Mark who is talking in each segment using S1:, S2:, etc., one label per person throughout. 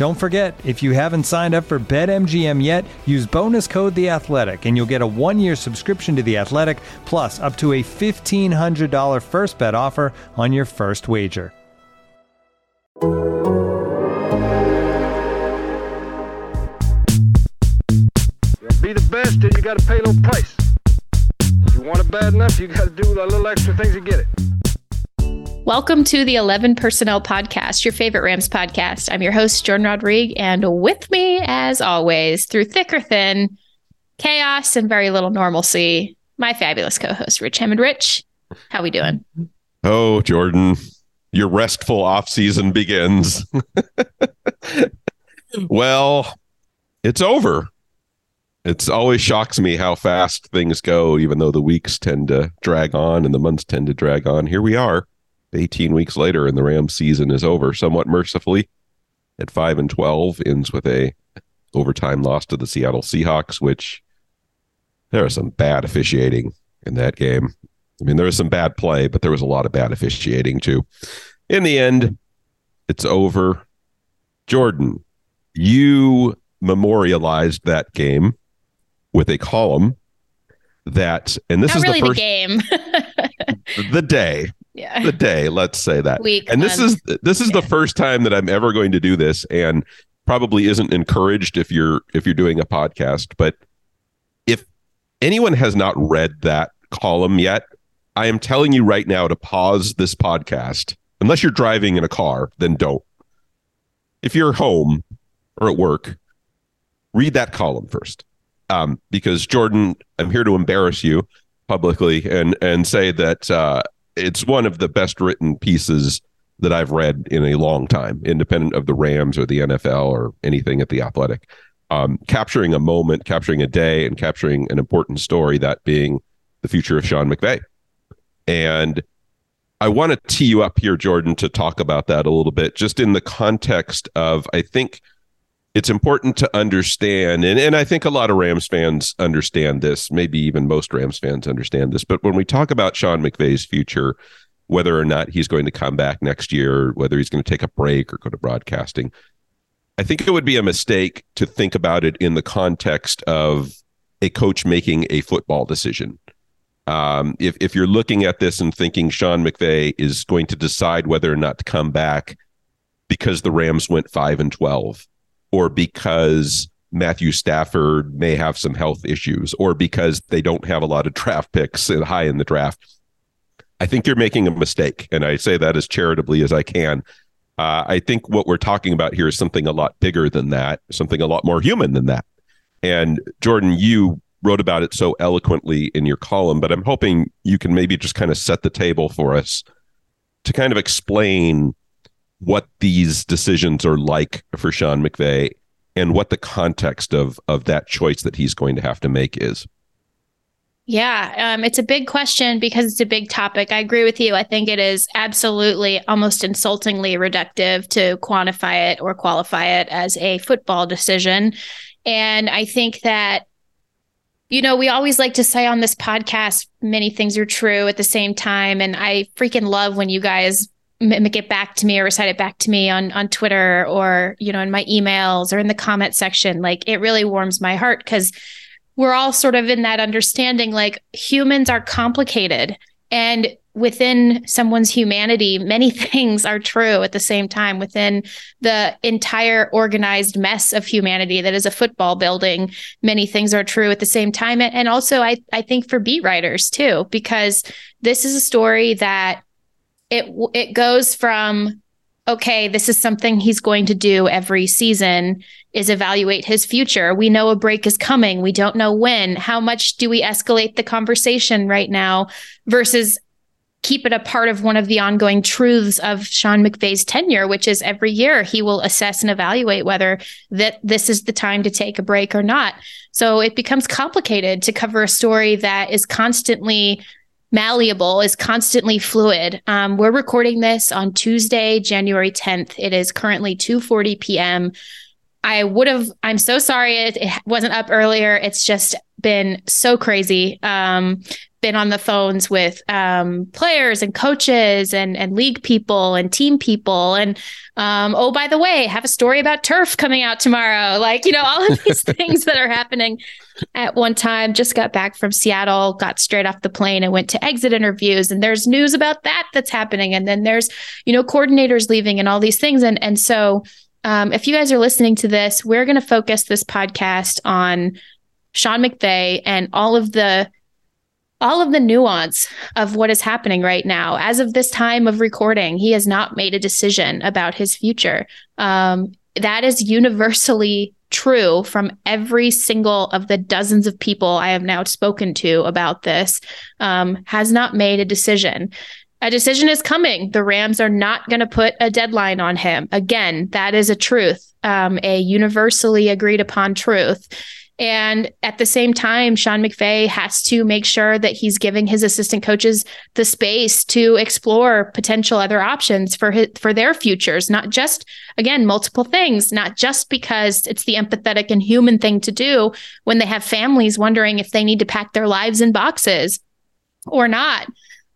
S1: Don't forget, if you haven't signed up for BetMGM yet, use bonus code The Athletic, and you'll get a one-year subscription to The Athletic, plus up to a fifteen hundred dollar first bet offer on your first wager.
S2: Be the best, and you got to pay a little price. If you want it bad enough, you got to do a little extra things to get it.
S3: Welcome to the 11 Personnel Podcast, your favorite Rams podcast. I'm your host, Jordan Rodriguez, and with me, as always, through thick or thin, chaos and very little normalcy, my fabulous co-host, Rich Hammond. Rich, how we doing?
S4: Oh, Jordan, your restful off season begins. well, it's over. It's always shocks me how fast things go, even though the weeks tend to drag on and the months tend to drag on. Here we are, 18 weeks later, and the Rams season is over, somewhat mercifully. At five and 12, ends with a overtime loss to the Seattle Seahawks, which there was some bad officiating in that game. I mean, there was some bad play, but there was a lot of bad officiating too. In the end, it's over. Jordan, you memorialized that game with a column that, and this
S3: Not
S4: is
S3: really
S4: the
S3: the,
S4: first
S3: game.
S4: the day,
S3: yeah.
S4: the day. Let's say that.
S3: Week,
S4: and this
S3: month.
S4: is this is the first time that I'm ever going to do this, and probably isn't encouraged if you're if you're doing a podcast. But if anyone has not read that column yet, I am telling you right now to pause this podcast. Unless you're driving in a car, then don't. If you're home or at work, read that column first. Um, because Jordan, I'm here to embarrass you publicly and and say that uh, it's one of the best written pieces that I've read in a long time, independent of the Rams or the NFL or anything at the Athletic. Um, capturing a moment, capturing a day, and capturing an important story, that being the future of Sean McVay. And I want to tee you up here, Jordan, to talk about that a little bit, just in the context of I think it's important to understand, and, and I think a lot of Rams fans understand this, maybe even most Rams fans understand this. But when we talk about Sean McVay's future, whether or not he's going to come back next year, whether he's going to take a break or go to broadcasting, I think it would be a mistake to think about it in the context of a coach making a football decision. Um, if if you're looking at this and thinking Sean McVay is going to decide whether or not to come back because the Rams went five and twelve, or because Matthew Stafford may have some health issues, or because they don't have a lot of draft picks high in the draft, I think you're making a mistake, and I say that as charitably as I can. Uh, I think what we're talking about here is something a lot bigger than that, something a lot more human than that. And Jordan, you wrote about it so eloquently in your column, but I'm hoping you can maybe just kind of set the table for us to kind of explain what these decisions are like for Sean McVay and what the context of of that choice that he's going to have to make is.
S3: Yeah, um, it's a big question because it's a big topic. I agree with you. I think it is absolutely almost insultingly reductive to quantify it or qualify it as a football decision. And I think that, you know, we always like to say on this podcast, many things are true at the same time. And I freaking love when you guys mimic it back to me or recite it back to me on on Twitter or, you know, in my emails or in the comment section. Like it really warms my heart because we're all sort of in that understanding like humans are complicated and within someone's humanity, many things are true at the same time within the entire organized mess of humanity that is a football building. Many things are true at the same time. And also, I, I think for beat writers too, because this is a story that it, it goes from, okay, this is something he's going to do every season is evaluate his future. We know a break is coming. We don't know when. How much do we escalate the conversation right now versus keep it a part of one of the ongoing truths of Sean McVay's tenure, which is every year he will assess and evaluate whether that this is the time to take a break or not. So it becomes complicated to cover a story that is constantly malleable, is constantly fluid. Um, we're recording this on Tuesday, January 10th. It is currently 2:40 p.m. I would have. I'm so sorry it, it, wasn't up earlier. It's just been so crazy. Um, been on the phones with um, players and coaches and and league people and team people and um, oh by the way have a story about turf coming out tomorrow like you know all of these things that are happening at one time just got back from seattle got straight off the plane and went to exit interviews and there's news about that that's happening and then there's you know coordinators leaving and all these things and and so um, if you guys are listening to this we're going to focus this podcast on sean mcvay and all of the all of the nuance of what is happening right now. As of this time of recording, he has not made a decision about his future. Um, that is universally true from every single of the dozens of people I have now spoken to about this, um, has not made a decision. A decision is coming. The Rams are not going to put a deadline on him. Again, that is a truth, um, a universally agreed upon truth. And at the same time, Sean McVay has to make sure that he's giving his assistant coaches the space to explore potential other options for his, for their futures, not just again multiple things, not just because it's the empathetic and human thing to do when they have families wondering if they need to pack their lives in boxes or not.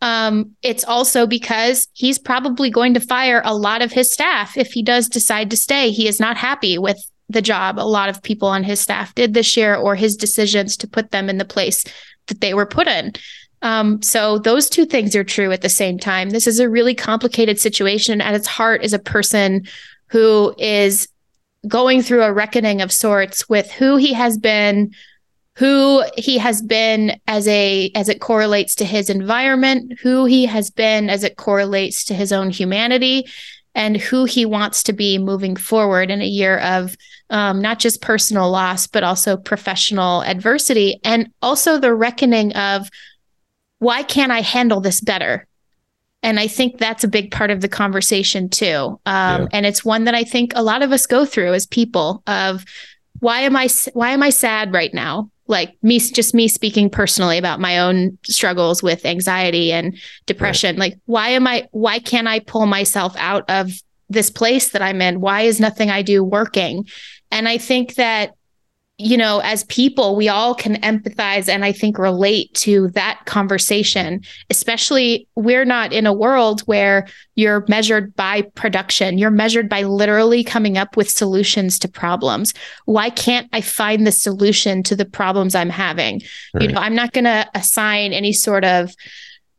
S3: Um, it's also because he's probably going to fire a lot of his staff if he does decide to stay. He is not happy with the job a lot of people on his staff did this year or his decisions to put them in the place that they were put in. Um, so those two things are true at the same time. This is a really complicated situation. At its heart is a person who is going through a reckoning of sorts with who he has been, who he has been as a as it correlates to his environment, who he has been as it correlates to his own humanity, and who he wants to be moving forward in a year of um, not just personal loss, but also professional adversity. And also the reckoning of why can't I handle this better? And I think that's a big part of the conversation too. Um, yeah. And it's one that I think a lot of us go through as people of why am I why am I sad right now? Like me, just me speaking personally about my own struggles with anxiety and depression. Right. Like why am I? Why can't I pull myself out of this place that I'm in? Why is nothing I do working? And I think that, you know, as people, we all can empathize and I think relate to that conversation, especially we're not in a world where you're measured by production. You're measured by literally coming up with solutions to problems. Why can't I find the solution to the problems I'm having? Right. You know, I'm not going to assign any sort of,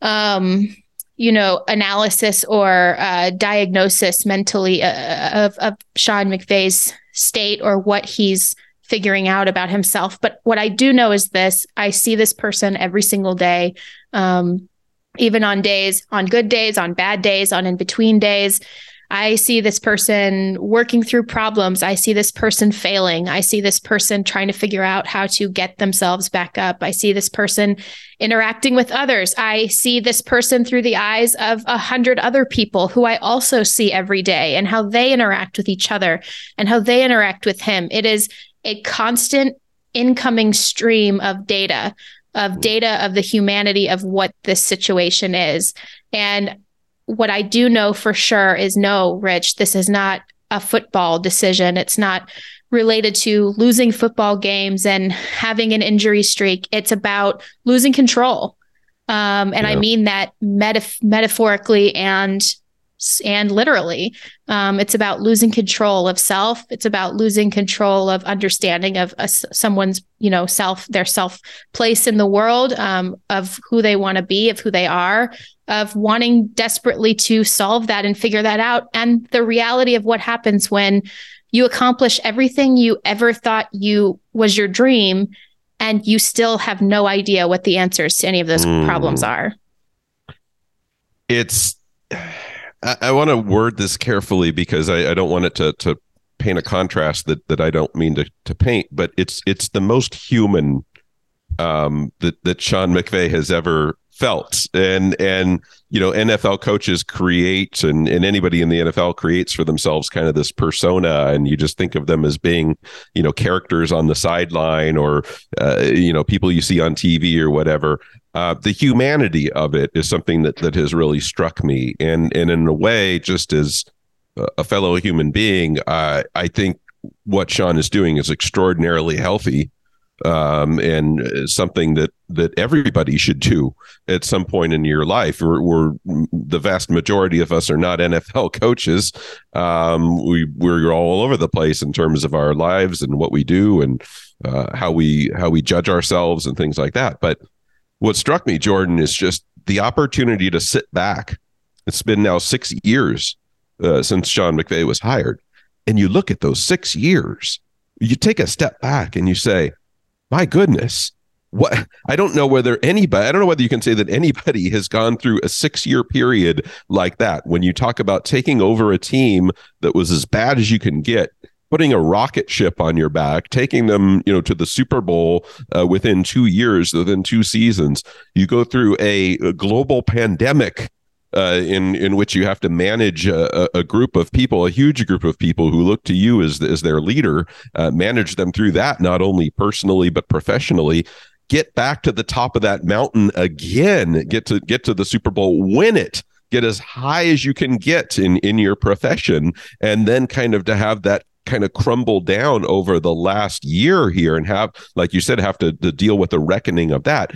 S3: um, you know, analysis or uh, diagnosis mentally uh, of, of Sean McVay's state or what he's figuring out about himself. But what I do know is this I see this person every single day, um, even on days, on good days, on bad days, on in between days. I see this person working through problems. I see this person failing. I see this person trying to figure out how to get themselves back up. I see this person interacting with others. I see this person through the eyes of a hundred other people who I also see every day and how they interact with each other and how they interact with him. It is a constant incoming stream of data of data of the humanity of what this situation is. And what I do know for sure is no, Rich, this is not a football decision. It's not related to losing football games and having an injury streak. It's about losing control. Um, and yeah. I mean that metaf- metaphorically and and literally. Um, it's about losing control of self. It's about losing control of understanding of a, someone's, you know, self, their self place in the world, um, of who they want to be, of who they are, of wanting desperately to solve that and figure that out and the reality of what happens when you accomplish everything you ever thought you was your dream and you still have no idea what the answers to any of those mm. problems are
S4: it's i, I want to word this carefully because I, I don't want it to to paint a contrast that that i don't mean to to paint but it's it's the most human um that that sean mcvay has ever felt. And and you know nfl coaches create and, and anybody in the nfl creates for themselves kind of this persona and you just think of them as being you know characters on the sideline or uh, you know people you see on tv or whatever uh, the humanity of it is something that that has really struck me and and in a way just as a fellow human being uh, i think what sean is doing is extraordinarily healthy um, and something that that everybody should do at some point in your life. We're, we're the vast majority of us are not NFL coaches. Um, we we're all over the place in terms of our lives and what we do and uh, how we how we judge ourselves and things like that. But what struck me, Jordan, is just the opportunity to sit back. It's been now six years uh, since Sean McVay was hired, and you look at those six years. You take a step back and you say, my goodness what I don't know whether anybody I don't know whether you can say that anybody has gone through a 6-year period like that when you talk about taking over a team that was as bad as you can get putting a rocket ship on your back taking them you know to the Super Bowl uh, within 2 years within 2 seasons you go through a, a global pandemic uh, in in which you have to manage a, a, group of people, a huge group of people who look to you as as their leader, uh, manage them through that not only personally but professionally. Get back to the top of that mountain again. Get to get to the Super Bowl, win it get as high as you can get in in your profession and then kind of to have that kind of crumble down over the last year here and have like you said have to, to deal with the reckoning of that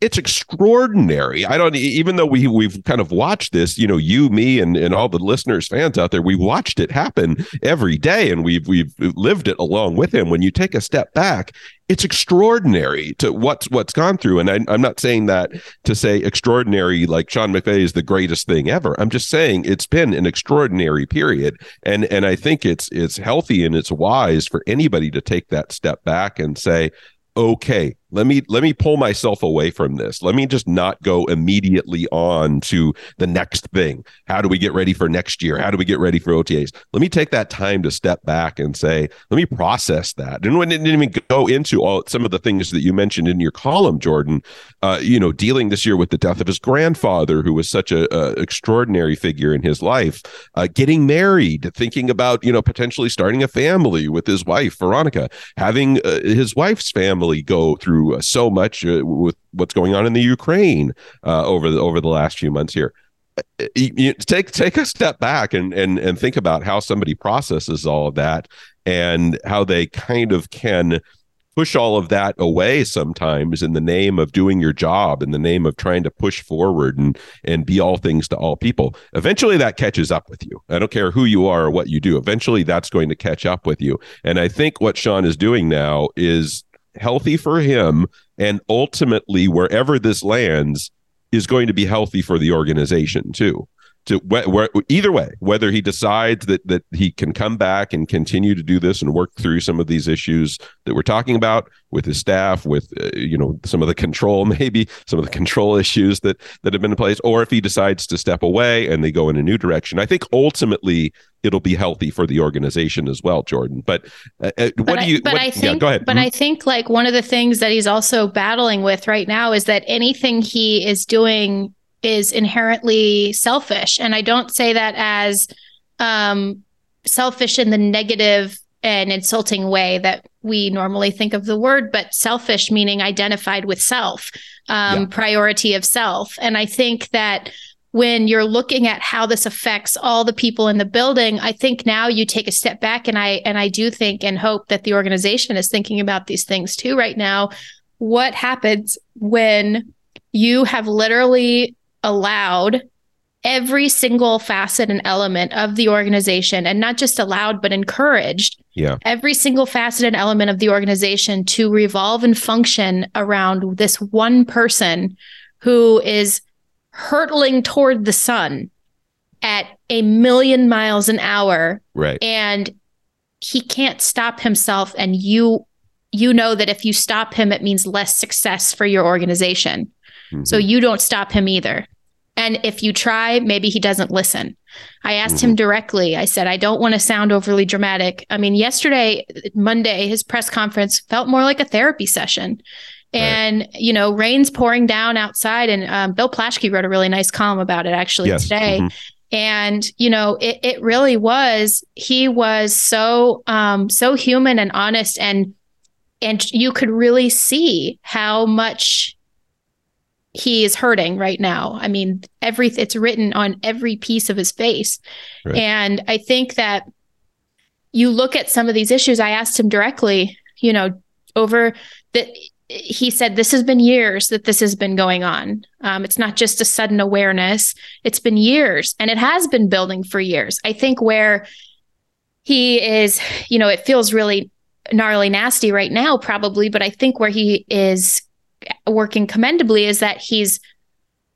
S4: it's extraordinary. I don't even though we we've kind of watched this, you know, you, me, and and all the listeners, fans out there, we watched it happen every day, and we've we've lived it along with him. When you take a step back, it's extraordinary to what's what's gone through. And I, I'm not saying that to say extraordinary like Sean McVay is the greatest thing ever. I'm just saying it's been an extraordinary period, and and I think it's it's healthy and it's wise for anybody to take that step back and say, okay let me let me pull myself away from this. Let me just not go immediately on to the next thing. How do we get ready for next year? How do we get ready for otas let me take that time to step back and say let me process that. And when it didn't even go into all some of the things that you mentioned in your column jordan uh, you know dealing this year with the death of his grandfather who was such a, a extraordinary figure in his life uh, getting married thinking about you know potentially starting a family with his wife veronica having uh, his wife's family go through through uh, so much uh, with what's going on in the Ukraine uh, over the over the last few months here. You, you take take a step back and and and think about how somebody processes all of that and how they kind of can push all of that away sometimes in the name of doing your job in the name of trying to push forward and and be all things to all people. Eventually that catches up with you. I don't care who you are or what you do. Eventually that's going to catch up with you. And i think what sean is doing now is healthy for him and ultimately wherever this lands is going to be healthy for the organization too to wh- wh- either way whether he decides that that he can come back and continue to do this and work through some of these issues that we're talking about with his staff with uh, you know some of the control maybe some of the control issues that that have been in place or if he decides to step away and they go in a new direction. I think ultimately it'll be healthy for the organization as well jordan. But uh, uh what but do you
S3: but
S4: what,
S3: i think
S4: yeah, go ahead.
S3: but mm-hmm. i think like one of the things that he's also battling with right now is that anything he is doing is inherently selfish. And I don't say that as um, selfish in the negative and insulting way that we normally think of the word, but selfish meaning identified with self, um, yeah. priority of self. And I think that when you're looking at how this affects all the people in the building, I think now you take a step back and I and I do think and hope that the organization is thinking about these things too right now. What happens when you have literally allowed every single facet and element of the organization and not just allowed but encouraged
S4: yeah
S3: every single facet and element of the organization to revolve and function around this one person who is hurtling toward the sun at a million miles an hour
S4: Right.
S3: and he can't stop himself and you you know that if you stop him it means less success for your organization so
S4: Mhm.
S3: you don't stop him either and if you try maybe he doesn't listen. I asked him directly. I said i don't want to sound overly dramatic. I mean yesterday monday his press conference felt more like a therapy session. And you know rain's pouring down outside and um, bill plaschke wrote a really nice column about it actually
S4: Yes.
S3: today.
S4: Mhm.
S3: and you know it, it really was he was so um so human and honest and and you could really see how much he is hurting right now. I mean every it's written on every piece of his face.
S4: Right.
S3: and i think that you look at some of these issues i asked him directly you know over that he said this has been years that this has been going on. Um, it's not just a sudden awareness. It's been years and it has been building for years. I think where he is you know it feels really gnarly nasty right now probably but i think where he is working commendably is that he's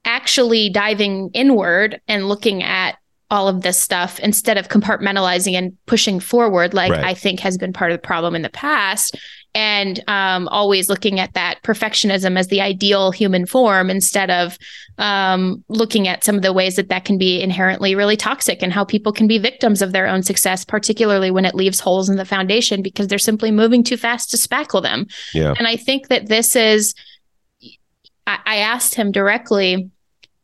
S3: actually diving inward and looking at all of this stuff instead of compartmentalizing and pushing forward like
S4: Right.
S3: i think has been part of the problem in the past and um, always looking at that perfectionism as the ideal human form instead of um, looking at some of the ways that that can be inherently really toxic and how people can be victims of their own success, particularly when it leaves holes in the foundation because they're simply moving too fast to spackle them.
S4: Yeah.
S3: And I think that this is, I, I asked him directly,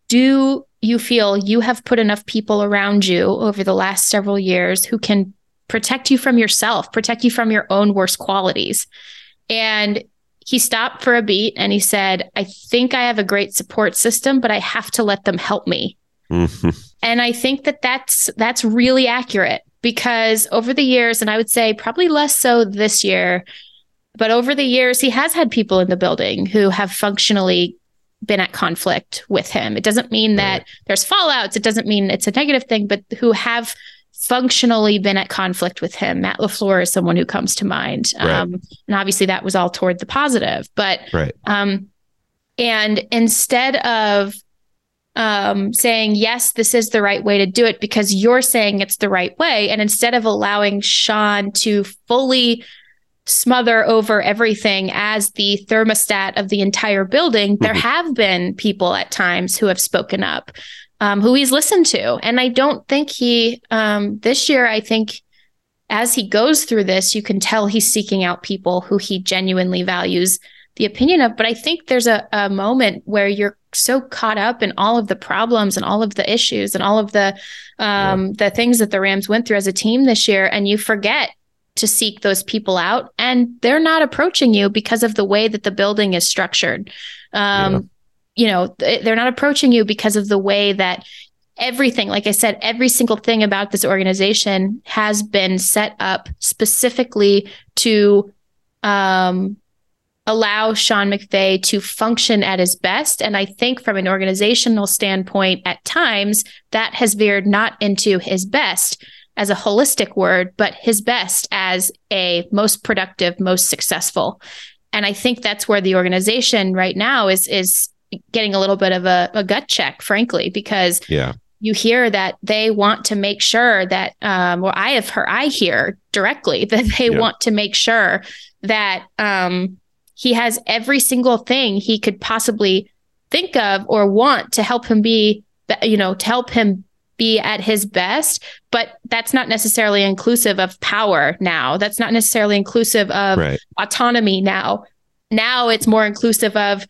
S3: do you feel you have put enough people around you over the last several years who can protect you from yourself, protect you from your own worst qualities? And he stopped for a beat and he said, I think I have a great support system, but I have to let them help me.
S4: Mhm.
S3: And I think that that's that's really accurate because over the years and I would say probably less so this year, but over the years he has had people in the building who have functionally been at conflict with him. It doesn't mean that there's fallouts, it doesn't mean it's a negative thing, but who have functionally been at conflict with him. Matt LaFleur is someone who comes to mind.
S4: Right.
S3: Um, and obviously that was all toward the positive, but
S4: Right.
S3: um, and instead of um, saying, yes, this is the right way to do it because you're saying it's the right way, and instead of allowing Sean to fully smother over everything as the thermostat of the entire building, there
S4: Mhm.
S3: have been people at times who have spoken up, um, who he's listened to. And I don't think he, um, this year, I think as he goes through this, you can tell he's seeking out people who he genuinely values the opinion of. But I think there's a, a moment where you're so caught up in all of the problems and all of the issues and all of the um, the things that the Rams went through as a team this year, and you forget to seek those people out, and they're not approaching you because of the way that the building is structured. Um,
S4: Yeah.
S3: You know, they're not approaching you because of the way that everything, like I said, every single thing about this organization has been set up specifically to um, allow Sean McVay to function at his best. And I think from an organizational standpoint, at times that has veered not into his best as a holistic word, but his best as a most productive, most successful. And I think that's where the organization right now is is getting a little bit of a, a gut check, frankly, because
S4: Yeah.
S3: you hear that they want to make sure that um or I have heard I hear directly that they
S4: Yeah.
S3: want to make sure that um he has every single thing he could possibly think of or want to help him be you know to help him be at his best but that's not necessarily inclusive of power now that's not necessarily inclusive of
S4: Right.
S3: autonomy now. Now it's more inclusive of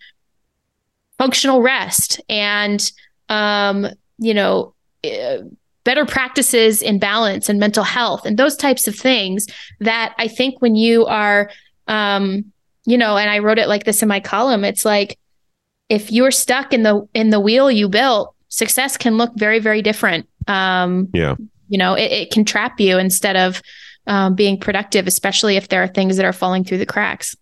S3: functional rest and, um, you know, uh, better practices in balance and mental health and those types of things that I think when you are, um, you know, and I wrote it like this in my column, it's like if you're stuck in the in the wheel you built, success can look very very different. Um,
S4: Yeah.
S3: you know, it, it can trap you instead of um, being productive, especially if there are things that are falling through the cracks.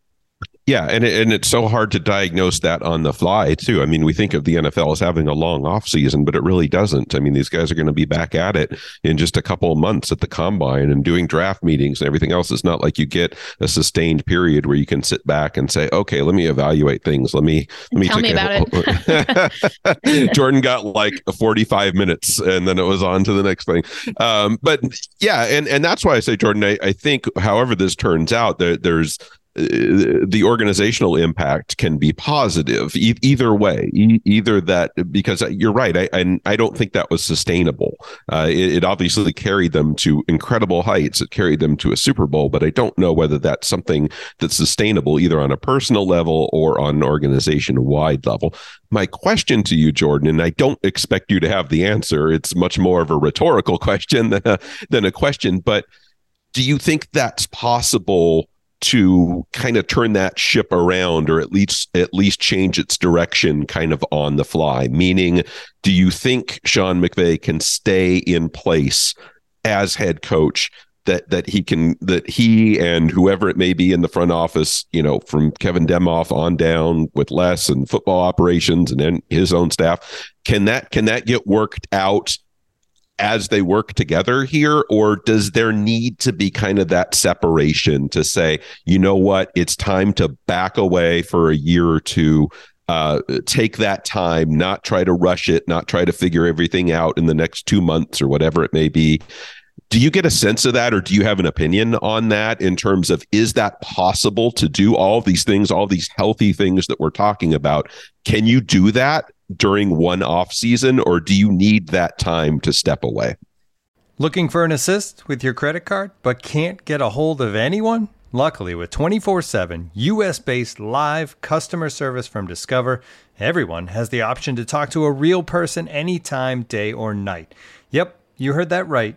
S4: Yeah, and it, and it's so hard to diagnose that on the fly too. I mean, we think of the NFL as having a long off season, but it really doesn't. I mean, these guys are going to be back at it in just a couple of months at the combine and doing draft meetings and everything else. It's not like you get a sustained period where you can sit back and say, "Okay, let me evaluate things. Let me let me
S3: Tell me about
S4: it." Jordan got like 45 minutes and then it was on to the next thing. Um, but yeah, and and that's why I say Jordan, I, I think however this turns out, there, there's the organizational impact can be positive e- either way e- either that because you're right I, I, I don't think that was sustainable. Uh, it, it, obviously carried them to incredible heights. It carried them to a super bowl but i don't know whether that's something that's sustainable either on a personal level or on an organization wide level. My question to you jordan and i don't expect you to have the answer it's much more of a rhetorical question than a, than a question but do you think that's possible to kind of turn that ship around or at least at least change its direction kind of on the fly. Meaning do you think Sean McVay can stay in place as head coach that that he can that he and whoever it may be in the front office you know from Kevin Demoff on down with Les and football operations and then his own staff can that can that get worked out as they work together here or does there need to be kind of that separation to say you know what it's time to back away for a year or two uh, take that time not try to rush it not try to figure everything out in the next two months or whatever it may be? Do you get a sense of that or do you have an opinion on that in terms of is that possible to do all these things all these healthy things that we're talking about? Can you do that during one off season, or do you need that time to step away?
S1: Looking for an assist with your credit card, but can't get a hold of anyone? Luckily, with 24 7 US based live customer service from Discover, everyone has the option to talk to a real person anytime, day or night. Yep, you heard that right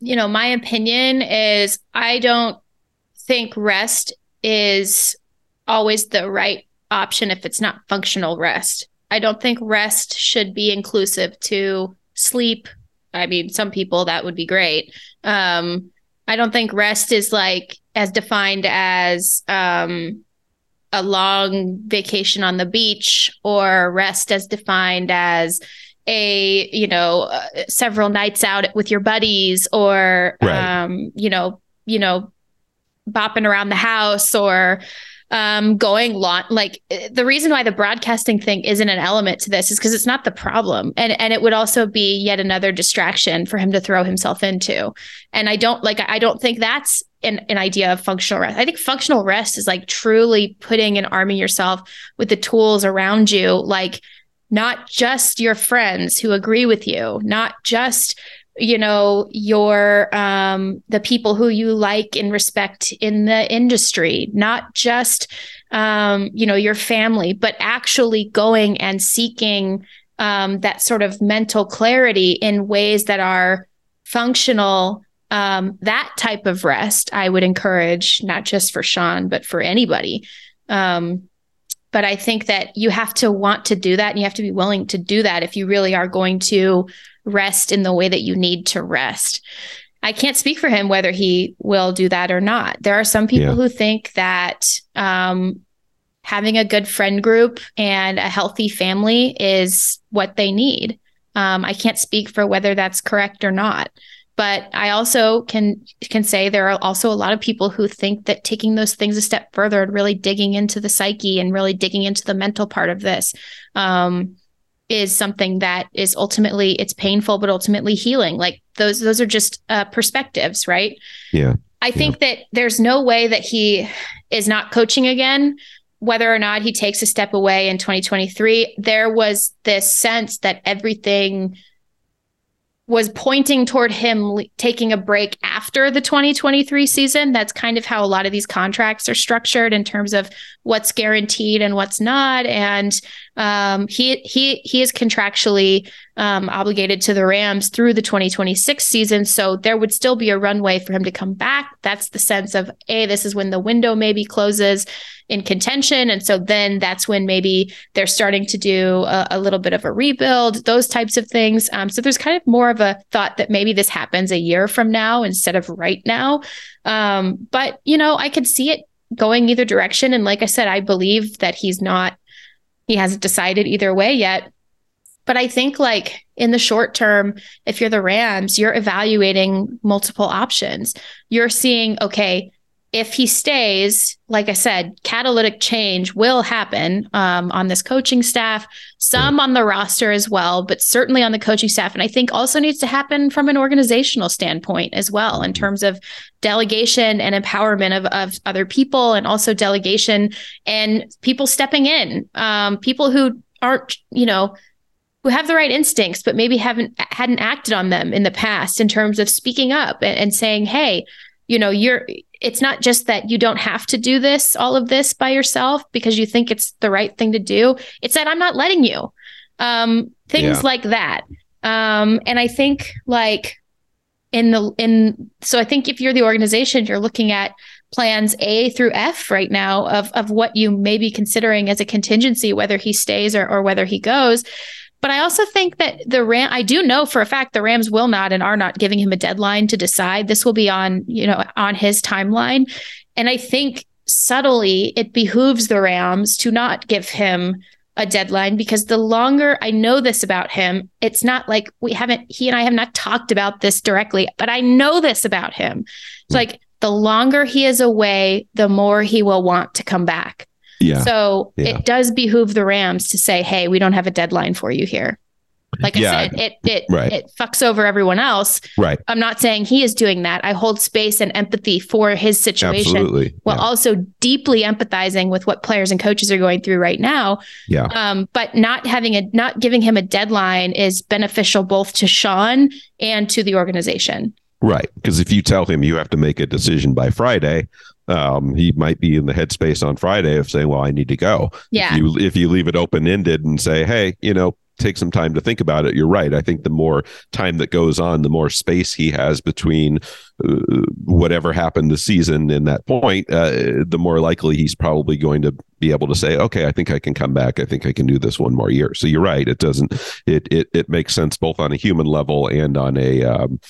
S3: you know, my opinion is I don't think rest is always the right option if it's not functional rest. I don't think rest should be inclusive to sleep. I mean, some people that would be great. Um, I don't think rest is like as defined as um, a long vacation on the beach or rest as defined as a you know uh, several nights out with your buddies or right. um you know you know bopping around the house or um going long like uh, the reason why the broadcasting thing isn't an element to this is because it's not the problem. And and it would also be yet another distraction for him to throw himself into. And i don't like i don't think that's an, an idea of functional rest. I think functional rest is like truly putting and arming yourself with the tools around you like not just your friends who agree with you, not just you know your um the people who you like and respect in the industry not just um you know your family but actually going and seeking um that sort of mental clarity in ways that are functional um that type of rest i would encourage not just for sean but for anybody um but I think that you have to want to do that and you have to be willing to do that if you really are going to rest in the way that you need to rest. I can't speak for him whether he will do that or not. There are some people yeah. who think that um, having a good friend group and a healthy family is what they need. Um, I can't speak for whether that's correct or not, but I also can can say there are also a lot of people who think that taking those things a step further and really digging into the psyche and really digging into the mental part of this um, is something that is ultimately it's painful but ultimately healing. Like those those are just uh, perspectives, right?
S4: Yeah.
S3: I think yeah. that there's no way that he is not coaching again whether or not he takes a step away in 2023, there was this sense that everything was pointing toward him taking a break after the 2023 season. That's kind of how a lot of these contracts are structured in terms of what's guaranteed and what's not. And um, he he he is contractually um, obligated to the Rams through the 2026 season, so there would still be a runway for him to come back. That's the sense of a this is when the window maybe closes in contention. And so then that's when maybe they're starting to do a, a little bit of a rebuild, those types of things. Um, so there's kind of more of a thought that maybe this happens a year from now instead of right now. Um, but, you know, I could see it going either direction. And like I said, I believe that he's not, he hasn't decided either way yet. But I think, like in the short term, if you're the Rams, you're evaluating multiple options. You're seeing, okay, if he stays, like I said, catalytic change will happen um, on this coaching staff, some on the roster as well, but certainly on the coaching staff. And I think also needs to happen from an organizational standpoint as well, in terms of delegation and empowerment of, of other people, and also delegation and people stepping in, um, people who aren't, you know, who have the right instincts, but maybe haven't hadn't acted on them in the past in terms of speaking up and, and saying, "Hey, you know, you're it's not just that you don't have to do this, all of this by yourself because you think it's the right thing to do. It's that I'm not letting you. Um, things yeah. like that. Um, and I think like in the in so I think if you're the organization, you're looking at plans A through F right now of of what you may be considering as a contingency, whether he stays or, or whether he goes. But I also think that the Ram, I do know for a fact the Rams will not and are not giving him a deadline to decide. This will be on, you know, on his timeline. And I think subtly it behooves the Rams to not give him a deadline because the longer I know this about him, it's not like we haven't, he and I have not talked about this directly, but I know this about him. It's hmm. like the longer he is away, the more he will want to come back.
S4: Yeah.
S3: So yeah. it does behoove the Rams to say, "Hey, we don't have a deadline for you here." Like I yeah, said, it it right. it fucks over everyone else.
S4: Right.
S3: I'm not saying he is doing that. I hold space and empathy for his situation
S4: Absolutely.
S3: while yeah. also deeply empathizing with what players and coaches are going through right now.
S4: Yeah.
S3: Um, but not having a not giving him a deadline is beneficial both to Sean and to the organization.
S4: Right. Because if you tell him you have to make a decision by Friday, um, he might be in the headspace on Friday of saying, "Well, I need to go."
S3: Yeah.
S4: If you if you leave it open ended and say, "Hey, you know, take some time to think about it," you're right. I think the more time that goes on, the more space he has between whatever happened this season in that point, uh, the more likely he's probably going to be able to say, okay, I think I can come back. I think I can do this one more year. So you're right. It doesn't, it, it, it makes sense both on a human level and on a, um,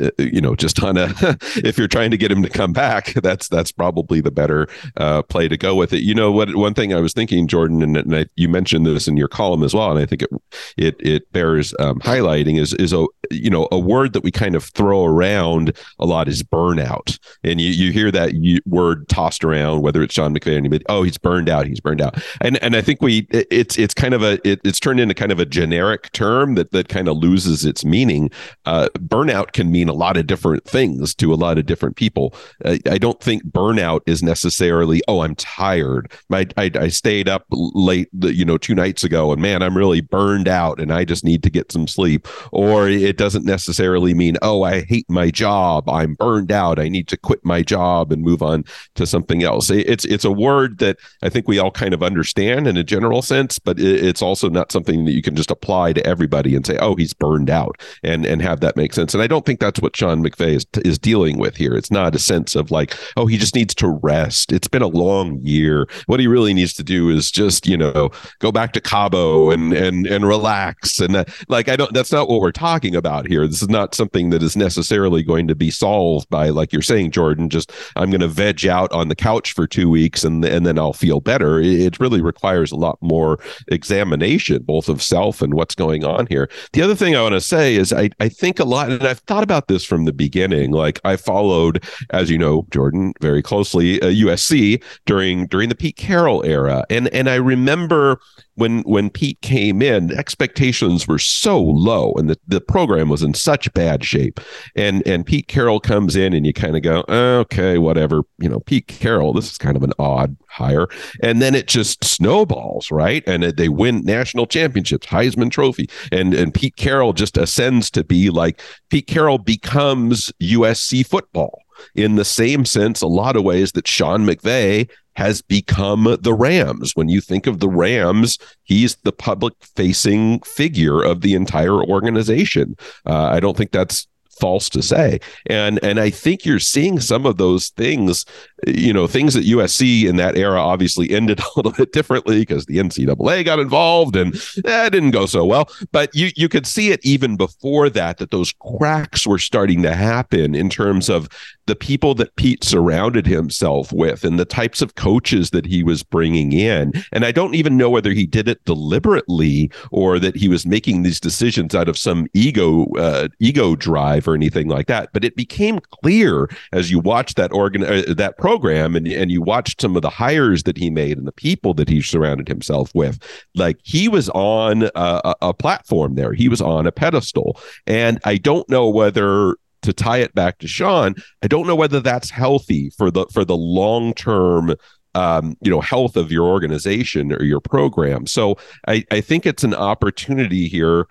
S4: uh, you know, just on a, if you're trying to get him to come back, that's, that's probably the better uh, play to go with it. You know, what, one thing I was thinking, Jordan, and, and I, you mentioned this in your column as well. And I think it, it, it bears um, highlighting is, is a, you know, a word that we kind of throw around a lot is burnout. And you, you hear that word tossed around, whether it's Sean McVay or anybody, oh, he's burned out. He's burned out. And and I think we it's it's kind of a it, it's turned into kind of a generic term that that kind of loses its meaning. Uh, burnout can mean a lot of different things to a lot of different people. Uh, I don't think burnout is necessarily oh I'm tired. I, I, I stayed up late you know two nights ago and man I'm really burned out and I just need to get some sleep. Or it doesn't necessarily mean oh I hate my job. I'm burned out. I need to quit my job and move on to something else. It's it's a word that I think we all kind of understand in a general sense, but it's also not something that you can just apply to everybody and say, "Oh, he's burned out," and and have that make sense. And I don't think that's what Sean McVay is is dealing with here. It's not a sense of like, "Oh, he just needs to rest." It's been a long year. What he really needs to do is just you know go back to Cabo and and and relax. And uh, like I don't. That's not what we're talking about here. This is not something that is necessarily going to be solved solved by, like you're saying, Jordan, just I'm going to veg out on the couch for two weeks and and then I'll feel better. It, really requires a lot more examination, both of self and what's going on here. The other thing I want to say is I I think a lot, and I've thought about this from the beginning. Like I followed, as you know, Jordan, very closely uh, USC during during the Pete Carroll era, and and I remember when when Pete came in, expectations were so low and the, the program was in such bad shape. And and Pete Carroll comes in and you kind of go, okay, whatever. You know, Pete Carroll, this is kind of an odd hire. And then it just snowballs, right? And they win national championships, Heisman Trophy. And and Pete Carroll just ascends to be like Pete Carroll becomes USC football in the same sense, a lot of ways that Sean McVay has become the Rams. When you think of the Rams, he's the public facing figure of the entire organization. Uh, I don't think that's false to say and and i think you're seeing some of those things you know things at usc in that era obviously ended a little bit differently because the ncaa got involved and that didn't go so well but you you could see it even before that that those cracks were starting to happen in terms of the people that Pete surrounded himself with and the types of coaches that he was bringing in. And I don't even know whether he did it deliberately or that he was making these decisions out of some ego uh, ego drive or anything like that. But it became clear as you watched that organ uh, that program and and you watched some of the hires that he made and the people that he surrounded himself with, like he was on a, a platform there. He was on a pedestal, and I don't know whether to tie it back to Sean, I don't know whether that's healthy for the for the long term um, you know health of your organization or your program. So I, I think it's an opportunity here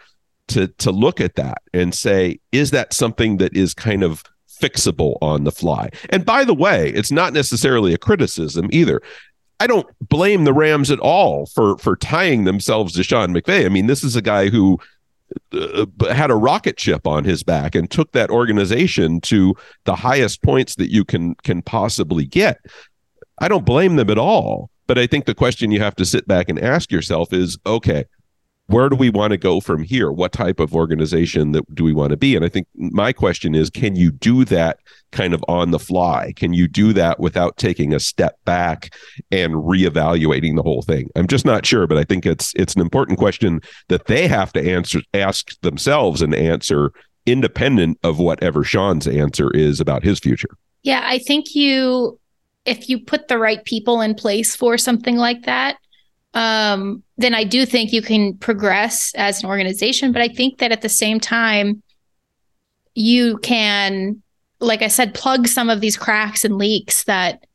S4: to to look at that and say, is that something that is kind of fixable on the fly? And by the way, it's not necessarily a criticism either. I don't blame the Rams at all for for tying themselves to Sean McVay. I mean, this is a guy who uh, had a rocket ship on his back and took that organization to the highest points that you can can possibly get. I don't blame them at all, but I think the question you have to sit back and ask yourself is, okay, where do we want to go from here? What type of organization that do we want to be? And i think my question is can you do that kind of on the fly? Can you do that without taking a step back and reevaluating the whole thing? I'm just not sure but i think it's it's an important question that they have to answer ask themselves and answer independent of whatever sean's answer is about his future.
S3: Yeah i think you if you put the right people in place for something like that um, then I do think you can progress as an organization. But I think that at the same time, you can, like I said, plug some of these cracks and leaks that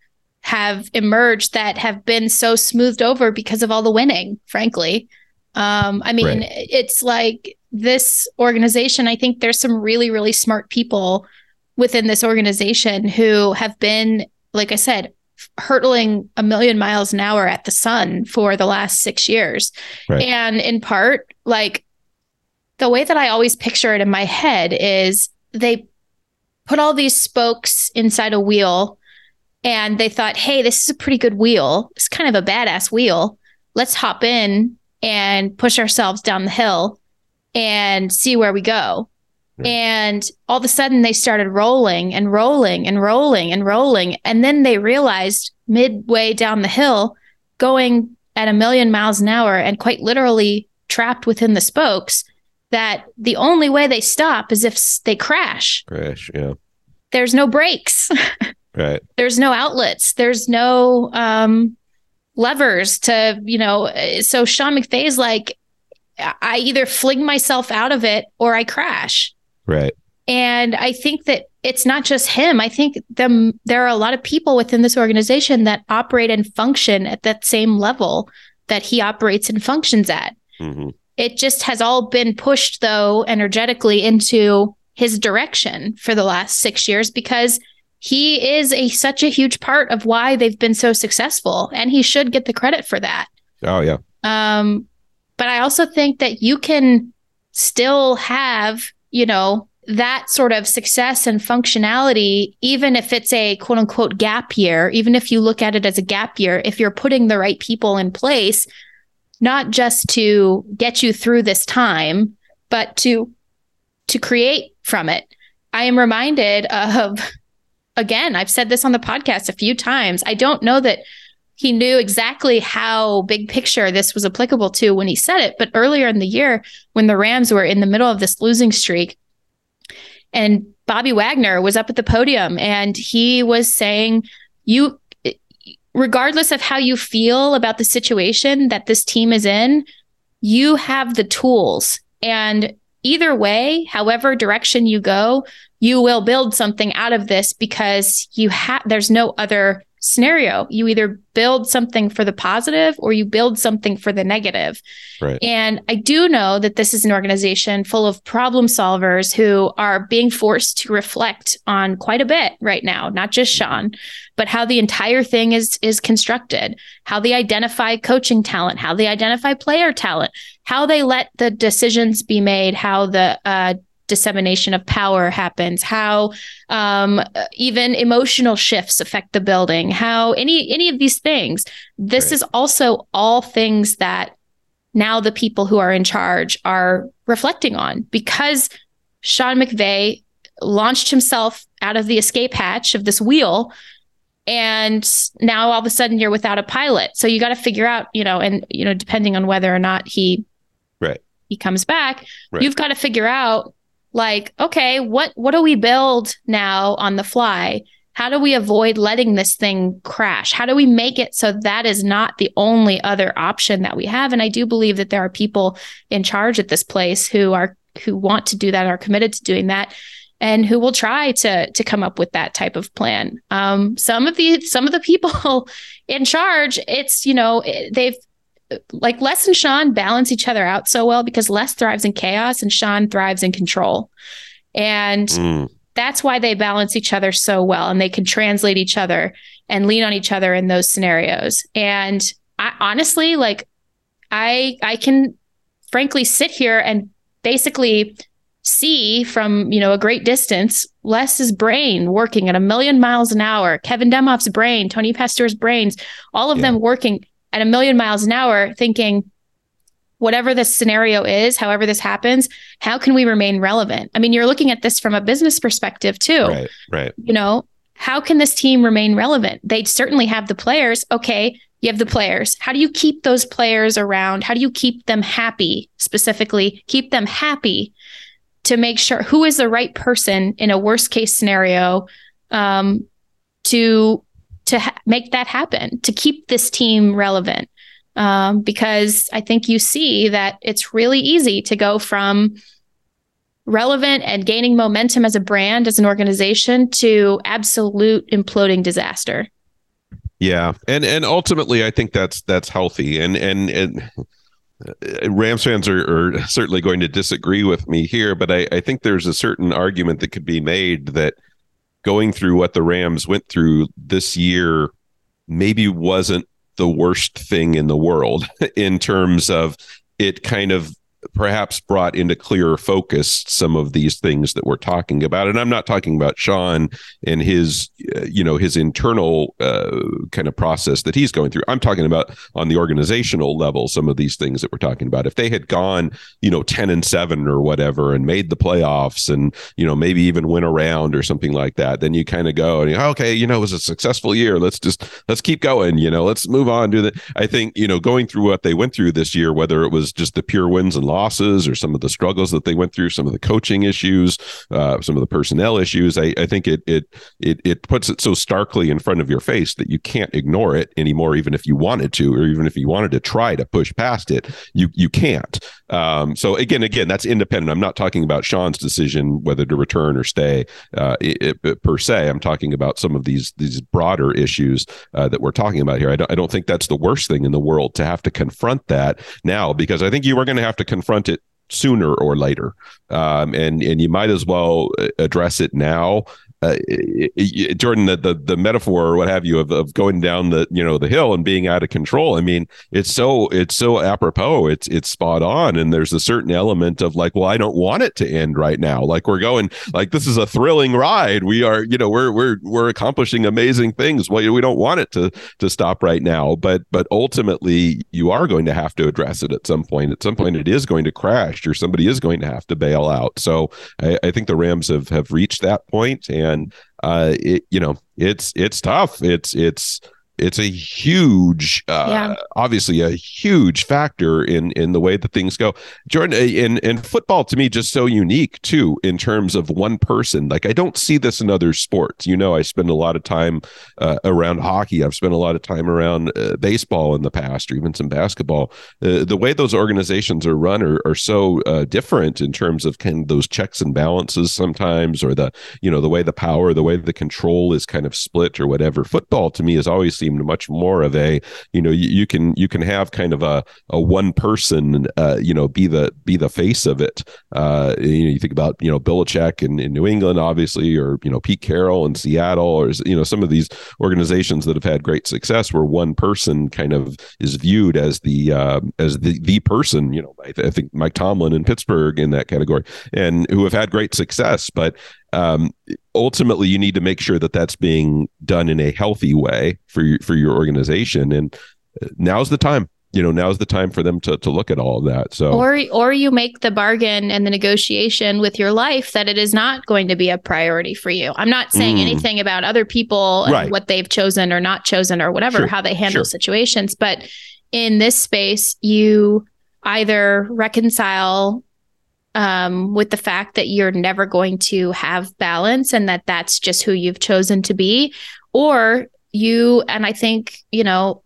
S3: have emerged that have been so smoothed over because of all the winning, frankly. Um, I mean, right. it's like this organization, I think there's some really, really smart people within this organization who have been, like I said, hurtling a million miles an hour at the sun for the last six years. Right. And in part, like the way that I always picture it in my head is they put all these spokes inside a wheel and they thought, hey, this is a pretty good wheel. It's kind of a badass wheel. Let's hop in and push ourselves down the hill and see where we go. And all of a sudden they started rolling and rolling and rolling and rolling. And then they realized midway down the hill, going at a million miles an hour and quite literally trapped within the spokes, that the only way they stop is if they crash.
S4: Crash, yeah.
S3: There's no brakes.
S4: right.
S3: There's no outlets. There's no um, levers to, you know. So Sean McVay's like, I either fling myself out of it or I crash.
S4: Right.
S3: And I think that it's not just him. I think them there are a lot of people within this organization that operate and function at that same level that he operates and functions at. Mm-hmm. It just has all been pushed though energetically into his direction for the last 6 years because he is a such a huge part of why they've been so successful and he should get the credit for that.
S4: Oh yeah.
S3: Um but I also think that you can still have you know, that sort of success and functionality, even if it's a quote unquote gap year, even if you look at it as a gap year, if you're putting the right people in place, not just to get you through this time, but to to create from it. I am reminded of, again, I've said this on the podcast a few times. I don't know that he knew exactly how big picture this was applicable to when he said it. But earlier in the year, when the Rams were in the middle of this losing streak, and Bobby Wagner was up at the podium and he was saying, You, regardless of how you feel about the situation that this team is in, you have the tools. And either way, however direction you go, you will build something out of this because you have there's no other scenario. You either build something for the positive or you build something for the negative.
S4: Right.
S3: And I do know that this is an organization full of problem solvers who are being forced to reflect on quite a bit right now, not just Sean, but how the entire thing is is constructed, how they identify coaching talent, how they identify player talent, how they let the decisions be made, how the uh, dissemination of power happens, how um, even emotional shifts affect the building, how any any of these things. This right. is also all things that now the people who are in charge are reflecting on because Sean McVay launched himself out of the escape hatch of this wheel and now all of a sudden you're without a pilot so you got to figure out you know and you know depending on whether or not he
S4: right
S3: he comes back right. you've got to figure out like okay what what do we build now on the fly? How do we avoid letting this thing crash? How do we make it so that is not the only other option that we have? And i do believe that there are people in charge at this place who are who want to do that are committed to doing that and who will try to to come up with that type of plan. Um, some of the some of the people in charge it's you know they've like Les and Sean balance each other out so well because Les thrives in chaos and Sean thrives in control. And mm. that's why they balance each other so well and they can translate each other and lean on each other in those scenarios. And I honestly like I I can frankly sit here and basically see from you know a great distance Les's brain working at a million miles an hour, Kevin Demoff's brain, Tony Pastoors' brains, all of yeah. them working at a million miles an hour thinking whatever this scenario is however this happens how can we remain relevant? I mean you're looking at this from a business perspective too.
S4: Right right.
S3: You know how can this team remain relevant? They certainly have the players. Okay you have the players. How do you keep those players around? How do you keep them happy specifically? Keep them happy to make sure who is the right person in a worst case scenario um, to to ha- make that happen, to keep this team relevant. Um, because I think you see that it's really easy to go from relevant and gaining momentum as a brand, as an organization, to absolute imploding disaster.
S4: Yeah, and and ultimately, I think that's that's healthy, and and and. Uh, Rams fans are, are, certainly going to disagree with me here, but I, I think there's a certain argument that could be made that going through what the Rams went through this year maybe wasn't the worst thing in the world in terms of it kind of perhaps brought into clearer focus some of these things that we're talking about. And i'm not talking about sean and his uh, you know his internal uh, kind of process that he's going through. I'm talking about on the organizational level some of these things that we're talking about. If they had gone you know 10 and 7 or whatever and made the playoffs and you know maybe even win around or something like that then you kind of go and okay you know it was a successful year. Let's just let's keep going you know let's move on do that i think you know going through what they went through this year whether it was just the pure wins and losses or some of the struggles that they went through, some of the coaching issues, uh, some of the personnel issues. I, I think it, it it it puts it so starkly in front of your face that you can't ignore it anymore, even if you wanted to, or even if you wanted to try to push past it, you you can't. Um, so again, again, that's independent. I'm not talking about Sean's decision whether to return or stay uh, it, it, per se. I'm talking about some of these these broader issues uh, that we're talking about here. I don't, I don't think that's the worst thing in the world to have to confront that now because I think you are going to have to confront it sooner or later, um, and and you might as well address it now uh, Jordan, the, the the metaphor or what have you of, of going down the you know the hill and being out of control. I mean, it's so it's so apropos. It's it's spot on, and there's a certain element of like, well, I don't want it to end right now. Like we're going like this is a thrilling ride. We are you know we're we're we're accomplishing amazing things. Well, we don't want it to to stop right now, but but ultimately you are going to have to address it at some point. At some point, it is going to crash, or somebody is going to have to bail out. So I, I think the Rams have have reached that point and and uh, it you know it's it's tough. It's it's it's a huge uh, yeah. obviously a huge factor in in the way that things go. Jordan uh, in in football to me just so unique too in terms of one person. Like i don't see this in other sports. You know i spend a lot of time uh, around hockey. I've spent a lot of time around uh, baseball in the past or even some basketball. Uh, the way those organizations are run are, are so uh, different in terms of kind of those checks and balances sometimes or the you know the way the power the way the control is kind of split or whatever. Football to me has always seemed seemed much more of a you know you, you can you can have kind of a a one person uh, you know be the be the face of it. Uh, you know you think about you know Belichick in, in New England obviously or you know Pete Carroll in Seattle or you know some of these organizations that have had great success where one person kind of is viewed as the uh, as the the person you know I, th- I think Mike Tomlin in Pittsburgh in that category and who have had great success but um, ultimately you need to make sure that that's being done in a healthy way for your, for your organization and uh, now's the time you know now's the time for them to to look at all of that so
S3: or or you make the bargain and the negotiation with your life that it is not going to be a priority for you i'm not saying mm. anything about other people and right. what they've chosen or not chosen or whatever sure. how they handle sure. situations but in this space you either reconcile um, with the fact that you're never going to have balance and that that's just who you've chosen to be. Or you, and I think, you know,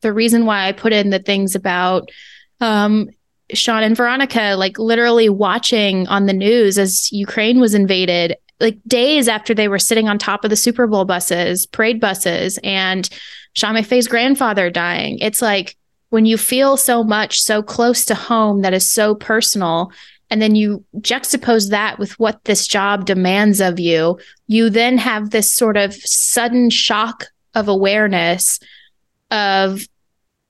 S3: the reason why I put in the things about um, Sean and Veronika, like literally watching on the news as Ukraine was invaded, like days after they were sitting on top of the Super Bowl buses, parade buses, and Sean McVay's grandfather dying. It's like when you feel so much so close to home that is so personal and then you juxtapose that with what this job demands of you, you then have this sort of sudden shock of awareness of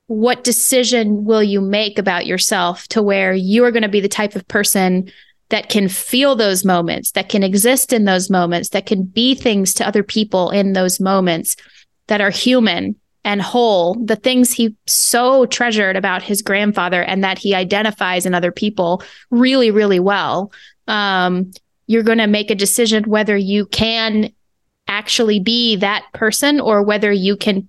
S3: what decision will you make about yourself to where you are going to be the type of person that can feel those moments, that can exist in those moments, that can be things to other people in those moments that are human and whole, the things he so treasured about his grandfather and that he identifies in other people really, really well, um, you're going to make a decision whether you can actually be that person or whether you can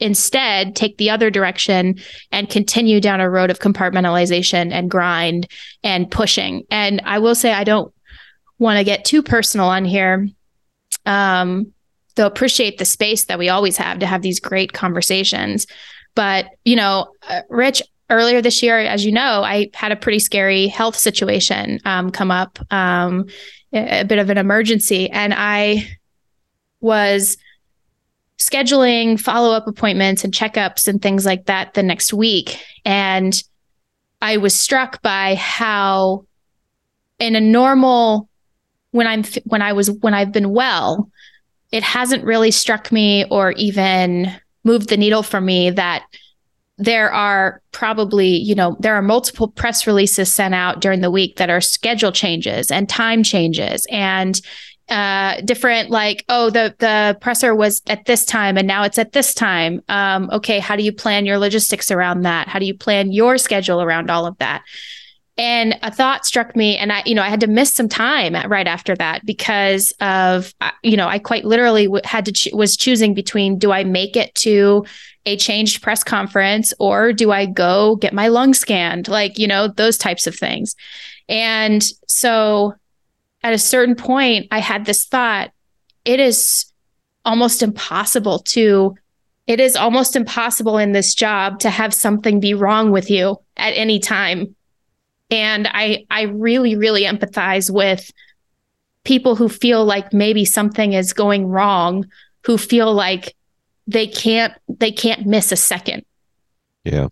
S3: instead take the other direction and continue down a road of compartmentalization and grind and pushing. And I will say, I don't want to get too personal on here. Um, they'll appreciate the space that we always have to have these great conversations. But, you know, uh, Rich, earlier this year, as you know, I had a pretty scary health situation um, come up, um, a, bit of an emergency. And I was scheduling follow up appointments and checkups and things like that the next week. And I was struck by how, in a normal, when I'm when I was when I've been well, it hasn't really struck me or even moved the needle for me that there are probably, you know, there are multiple press releases sent out during the week that are schedule changes and time changes and uh, different like oh the the presser was at this time and now it's at this time. Um, okay how do you plan your logistics around that? How do you plan your schedule around all of that and a thought struck me and i you know i had to miss some time right after that because of uh, you know i quite literally had to ch- was choosing between do i make it to a changed press conference or do i go get my lung scanned? Like you know those types of things. And so at a certain point i had this thought it is almost impossible to it is almost impossible in this job to have something be wrong with you at any time and I I really really empathize with people who feel like maybe something is going wrong, who feel like they can't they can't miss a second.
S4: Yeah.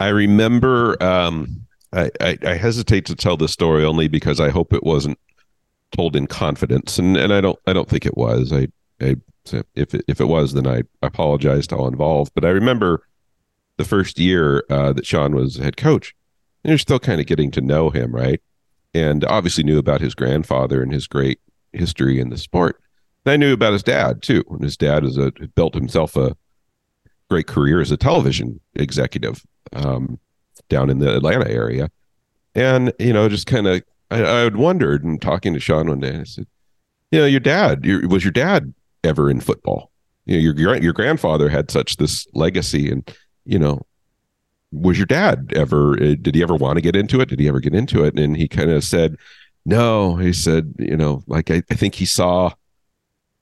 S4: I remember um I, I, I hesitate to tell this story only because I hope it wasn't told in confidence, and and I don't I don't think it was. I I if it, if it was, then I apologize to all involved. But I remember the first year uh, that Sean was head coach, you're still kind of getting to know him, right? And obviously knew about his grandfather and his great history in the sport. And I knew about his dad too. And his dad is a built himself a great career as a television executive um, down in the Atlanta area. And you know, just kind of I, I had wondered and talking to Sean one day, I said, you know, your dad your, was your dad ever in football? You know, your your grandfather had such this legacy, and you know, was your dad ever? Uh, did he ever want to get into it? Did he ever get into it? And he kind of said, no. He said, you know, like I, I think he saw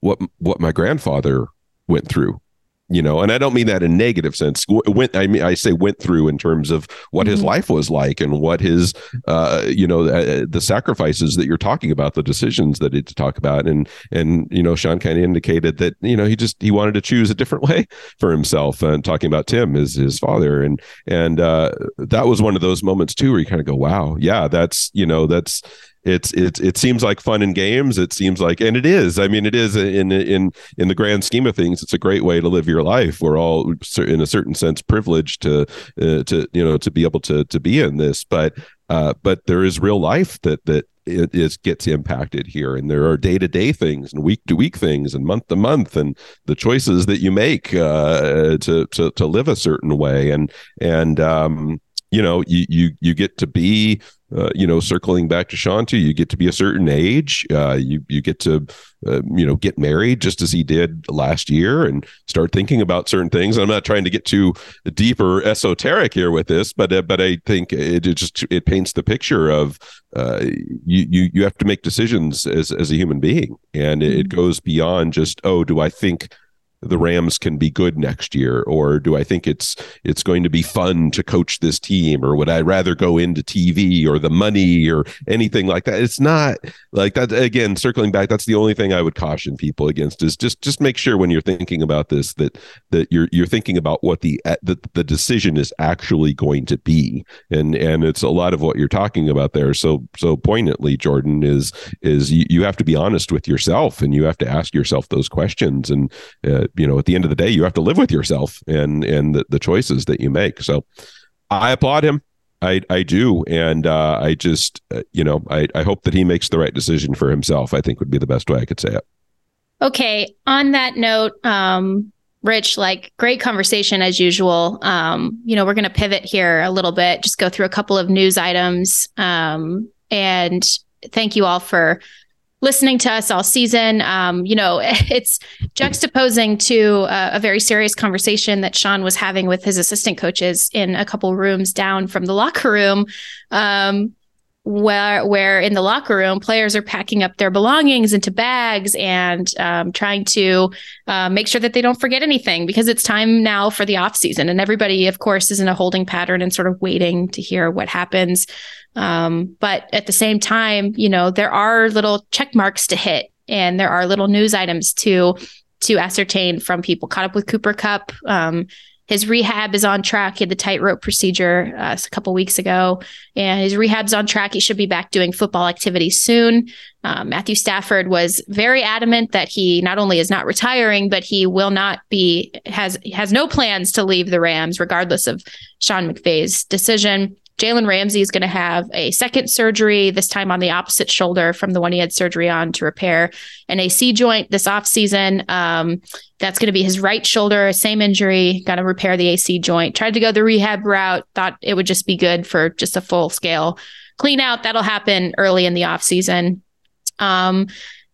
S4: what what my grandfather went through you know and i don't mean that in negative sense. Went i mean i say went through in terms of what mm-hmm. his life was like and what his uh you know uh, the sacrifices that you're talking about the decisions that it to talk about. And and you know sean kind of indicated that you know he just he wanted to choose a different way for himself and talking about tim as his father. And and uh that was one of those moments too where you kind of go wow yeah that's you know that's it's it's it seems like fun and games. It seems like and it is. I mean it is in in in the grand scheme of things it's a great way to live your life. We're all in a certain sense privileged to uh, to you know to be able to to be in this. But uh, but there is real life that that it is gets impacted here. And there are day-to-day things and week-to-week things and month-to-month and the choices that you make uh, to, to to live a certain way. And and um you know you you you get to be uh, you know, circling back to Sean too, you get to be a certain age. Uh, you you get to, uh, you know, get married just as he did last year, and start thinking about certain things. I'm not trying to get too deep or esoteric here with this, but uh, but I think it, it, just it paints the picture of uh, you you you have to make decisions as as a human being, and it, it mm-hmm. goes beyond just oh, do I think the Rams can be good next year, or do I think it's it's going to be fun to coach this team, or would I rather go into TV or the money or anything like that? It's not like that. Again, circling back, that's the only thing I would caution people against is just just make sure when you're thinking about this that that you're you're thinking about what the the, the decision is actually going to be, and and it's a lot of what you're talking about there. So so poignantly, Jordan is is you, you have to be honest with yourself, and you have to ask yourself those questions, and uh, you know at the end of the day you have to live with yourself and and the, the choices that you make. So i applaud him. I i do. And uh, i just uh, you know I, I hope that he makes the right decision for himself i think would be the best way i could say it.
S3: Okay. On that note um Rich, like great conversation as usual. Um, you know, we're going to pivot here a little bit, just go through a couple of news items. Um, and thank you all for listening to us all season. Um, you know, it's juxtaposing to a, a, very serious conversation that Sean was having with his assistant coaches in a couple rooms down from the locker room. Um, where, where in the locker room, players are packing up their belongings into bags and um, trying to uh, make sure that they don't forget anything because it's time now for the off season, and everybody, of course, is in a holding pattern and sort of waiting to hear what happens. Um, but at the same time, you know, there are little check marks to hit and there are little news items to to ascertain from people. Caught up with Cooper Kupp Um, his rehab is on track. He had the tightrope procedure uh, a couple weeks ago, and his rehab's on track. He should be back doing football activities soon. Um, Matthew Stafford was very adamant that he not only is not retiring, but he will not be has has no plans to leave the Rams, regardless of Sean McVay's decision. Jalen Ramsey is going to have a second surgery, this time on the opposite shoulder from the one he had surgery on to repair an AC joint this offseason. Um, that's going to be his right shoulder, same injury, got to repair the AC joint. Tried to go the rehab route, thought it would just be good for just a full scale clean out. That'll happen early in the offseason. Um,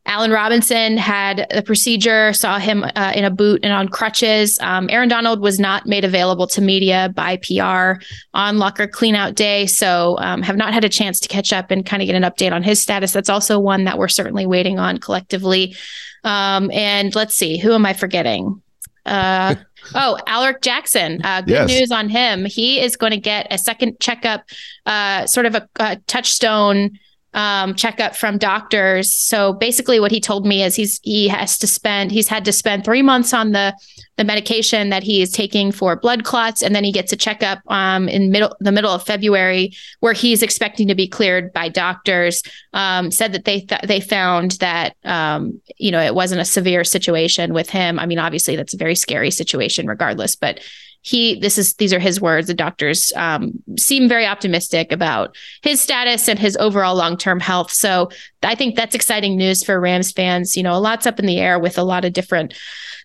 S3: Allen Robinson had the procedure, saw him uh, in a boot and on crutches. Um, Aaron Donald was not made available to media by PR on locker cleanout day, so um, have not had a chance to catch up and kind of get an update on his status. That's also one that we're certainly waiting on collectively. Um, and let's see, who am I forgetting? Uh, oh, Alaric Jackson. Uh, good yes. news on him. He is going to get a second checkup, uh, sort of a, a touchstone um, checkup from doctors. So basically, what he told me is he's he has to spend he's had to spend three months on the the medication that he is taking for blood clots, and then he gets a checkup um, in middle the middle of February where he's expecting to be cleared by doctors. Um, said that they th- they found that um, you know it wasn't a severe situation with him. I mean, obviously that's a very scary situation, regardless, but he this is these are his words. The doctors um, seem very optimistic about his status and his overall long-term health. So i think that's exciting news for rams fans. You know a lot's up in the air with a lot of different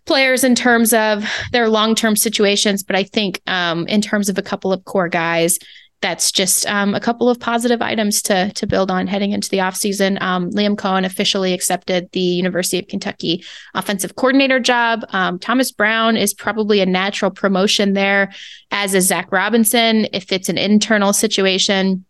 S3: players in terms of their long-term situations but i think um, in terms of a couple of core guys that's just um, a couple of positive items to to build on heading into the offseason. Um, Liam Coen officially accepted the University of Kentucky offensive coordinator job. Um, Thomas Brown is probably a natural promotion there, as is Zac Robinson. If it's an internal situation,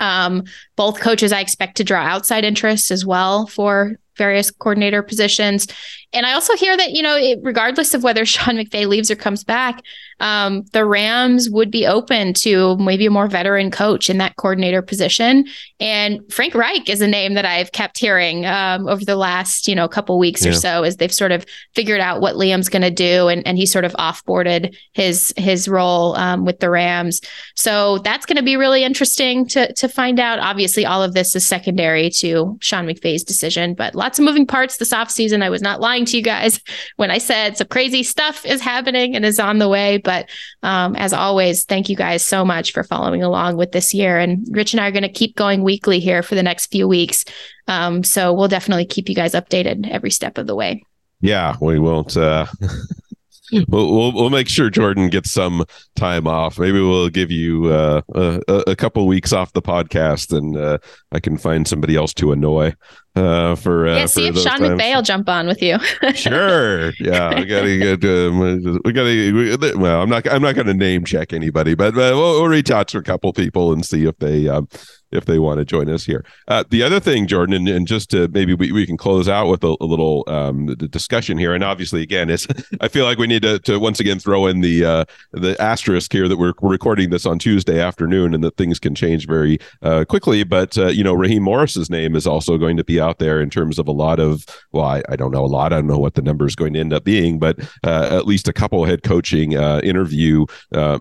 S3: um, both coaches I expect to draw outside interest as well for various coordinator positions. And I also hear that, you know, it, regardless of whether Sean McVay leaves or comes back, um, the Rams would be open to maybe a more veteran coach in that coordinator position. And Frank Reich is a name that I've kept hearing um, over the last, you know, couple weeks yeah. or so as they've sort of figured out what Liam's going to do, and, and he sort of offboarded his his role um, with the Rams. So that's going to be really interesting to to find out. Obviously, all of this is secondary to Sean McVay's decision, but lots of moving parts this offseason. I was not lying to you guys when I said some crazy stuff is happening and is on the way. But um, as always, thank you guys so much for following along with this year. And Rich and I are going to keep going weekly here for the next few weeks. Um, so we'll definitely keep you guys updated every step of the way.
S4: Yeah, we won't. Uh... we'll, we'll, we'll make sure Jordan gets some time off. Maybe we'll give you uh, a, a couple weeks off the podcast, and uh, I can find somebody else to annoy uh, for uh,
S3: yeah. See if Sean times. McVay will jump on with you.
S4: sure. Yeah, we gotta get. Um, we gotta. We, well, I'm not. I'm not going to name check anybody, but uh, we'll, we'll, reach out to a couple people and see if they um, if they want to join us here. Uh, the other thing, Jordan, and, and just to maybe we, we can close out with a, a little um, discussion here. And obviously, again, it's I feel like we need to, to once again throw in the uh, the asterisk here that we're, we're recording this on Tuesday afternoon and that things can change very uh, quickly. But uh, you know, Raheem Morris's name is also going to be out there in terms of a lot of well, I, I don't know a lot. I don't know what the number is going to end up being, but uh, at least a couple head coaching uh, interview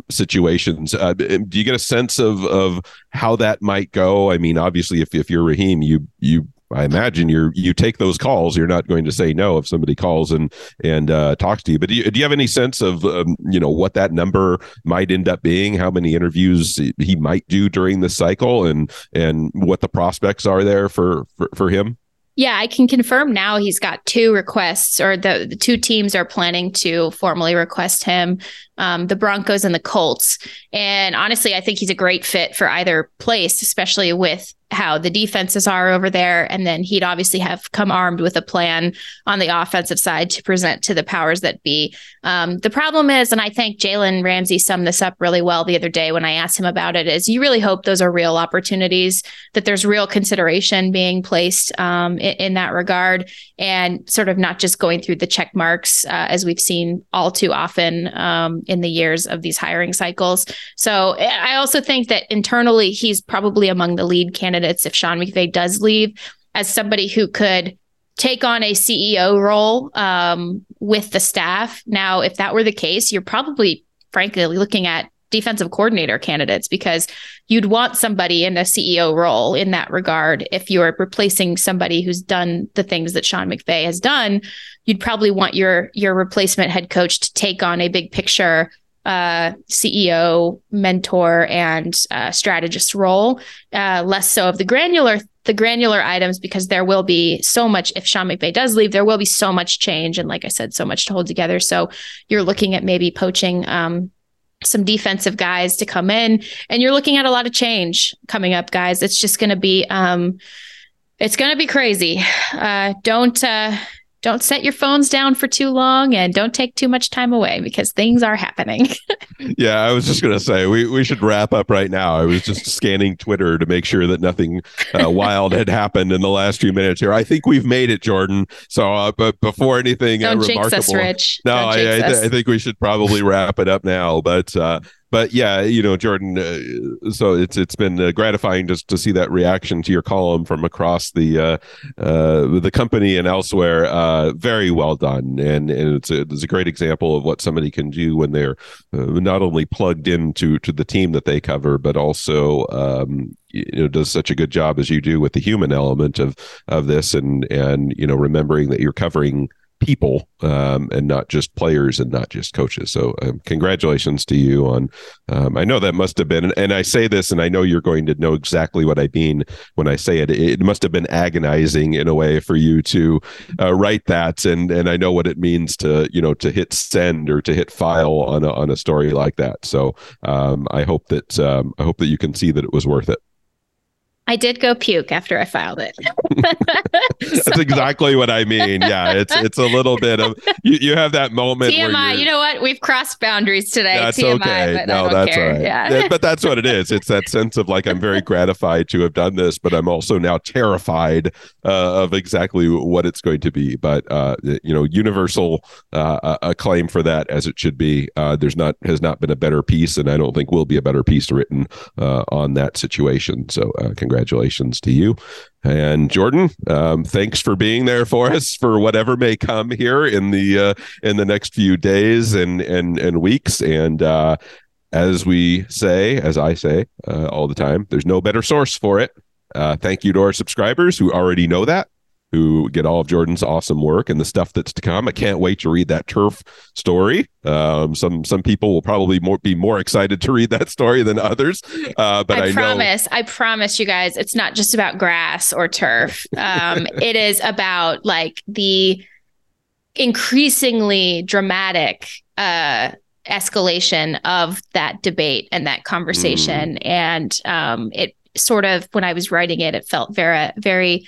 S4: situations. do you get a sense of of how that might go. I mean, obviously, if if you're Raheem, you you I imagine you're you take those calls. You're not going to say no if somebody calls and and uh, talks to you. But do you, do you have any sense of um, you know what that number might end up being? How many interviews he might do during the cycle, and and what the prospects are there for for, for him?
S3: Yeah, I can confirm now he's got two requests, or the, the two teams are planning to formally request him um, the Broncos and the Colts. And honestly, I think he's a great fit for either place, especially with how the defenses are over there. And then he'd obviously have come armed with a plan on the offensive side to present to the powers that be. Um, the problem is, and I think Jalen Ramsey summed this up really well the other day when I asked him about it, is you really hope those are real opportunities, that there's real consideration being placed um, in, in, that regard, and sort of not just going through the check marks uh, as we've seen all too often um, in the years of these hiring cycles. So I also think that internally, he's probably among the lead candidates if Sean McVay does leave as somebody who could take on a CEO role um, with the staff. Now, if that were the case, you're probably, frankly, looking at defensive coordinator candidates because you'd want somebody in a CEO role in that regard. If you're replacing somebody who's done the things that Sean McVay has done, you'd probably want your your replacement head coach to take on a big picture uh, CEO, mentor, and uh, strategist role, uh, less so of the granular the granular items because there will be so much if Sean McVay does leave, there will be so much change and like I said, so much to hold together. So you're looking at maybe poaching um, some defensive guys to come in, and you're looking at a lot of change coming up, guys. It's just going to be um, it's going to be crazy. Uh, don't uh, don't set your phones down for too long and don't take too much time away because things are happening.
S4: yeah, I was just going to say we, we should wrap up right now. I was just scanning Twitter to make sure that nothing uh, wild had happened in the last few minutes here. I think we've made it, Jordan. So, uh, but before anything
S3: uh,
S4: don't uh, remarkable,
S3: us, Rich.
S4: no, I, I, th- I, think we should probably wrap it up now. But uh, but yeah, you know, Jordan. Uh, so it's it's been uh, gratifying just to see that reaction to your column from across the uh, uh, the company and elsewhere. Uh, very well done, and and it's a, it's a great example of what somebody can do when they're uh, not only plugged into to the team that they cover, but also um, you know does such a good job as you do with the human element of of this, and and you know remembering that you're covering people um, and not just players and not just coaches. So, um, congratulations to you on. Um, I know that must have been, and I say this, and I know you're going to know exactly what I mean when I say it. It must have been agonizing in a way for you to uh, write that, and and I know what it means to you know to hit send or to hit file on a on a story like that. So, um, I hope that um, I hope that you can see that it was worth it.
S3: I did go puke after I filed it.
S4: That's exactly what I mean. Yeah, it's it's a little bit of you, you have that moment.
S3: TMI. You know what? We've crossed boundaries today.
S4: That's
S3: TMI,
S4: okay. no, that's
S3: care.
S4: all right.
S3: Yeah.
S4: but that's what it is. It's that sense of like I'm very gratified to have done this, but I'm also now terrified uh, of exactly what it's going to be. But uh, you know, universal uh, acclaim for that as it should be. Uh, there's not has not been a better piece, and I don't think will be a better piece written uh, on that situation. So, uh, congratulations to you. And Jordan, um, thanks for being there for us for whatever may come here in the uh, in the next few days and and and weeks. And uh, as we say, as I say uh, all the time, there's no better source for it. Uh, thank you to our subscribers who already know that who get all of Jordan's awesome work and the stuff that's to come. I can't wait to read that turf story. Um, some some people will probably more, be more excited to read that story than others. Uh, but I,
S3: I promise,
S4: know-
S3: I promise you guys, it's not just about grass or turf. Um, it is about like the increasingly dramatic uh, escalation of that debate and that conversation. Mm. And um, it sort of, when I was writing it, it felt very, very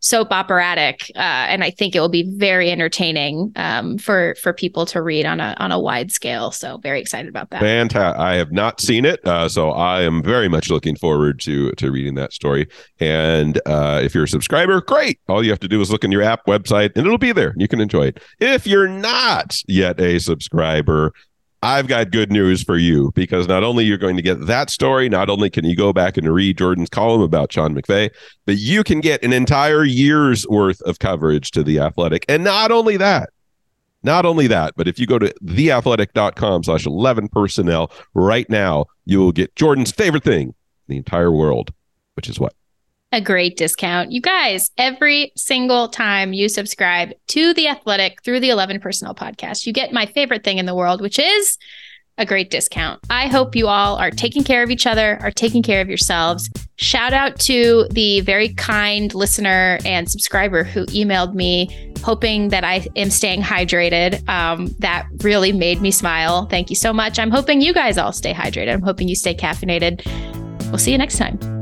S3: soap operatic, uh, and I think it will be very entertaining um, for for people to read on a on a wide scale. So very excited about that.
S4: Fantastic! I have not seen it, uh, so I am very much looking forward to to reading that story. And uh, if you're a subscriber, great! All you have to do is look in your app website, and it'll be there. You can enjoy it. If you're not yet a subscriber, I've got good news for you because not only you're going to get that story, not only can you go back and read Jordan's column about Sean McVay, but you can get an entire year's worth of coverage to the athletic. And not only that, not only that, but if you go to theathletic.com slash 11 personnel right now, you will get Jordan's favorite thing in the entire world, which is what?
S3: A great discount. You guys, every single time you subscribe to The Athletic through the 11 Personnel podcast, you get my favorite thing in the world, which is a great discount. I hope you all are taking care of each other, are taking care of yourselves. Shout out to the very kind listener and subscriber who emailed me hoping that I am staying hydrated. Um, that really made me smile. Thank you so much. I'm hoping you guys all stay hydrated. I'm hoping you stay caffeinated. We'll see you next time.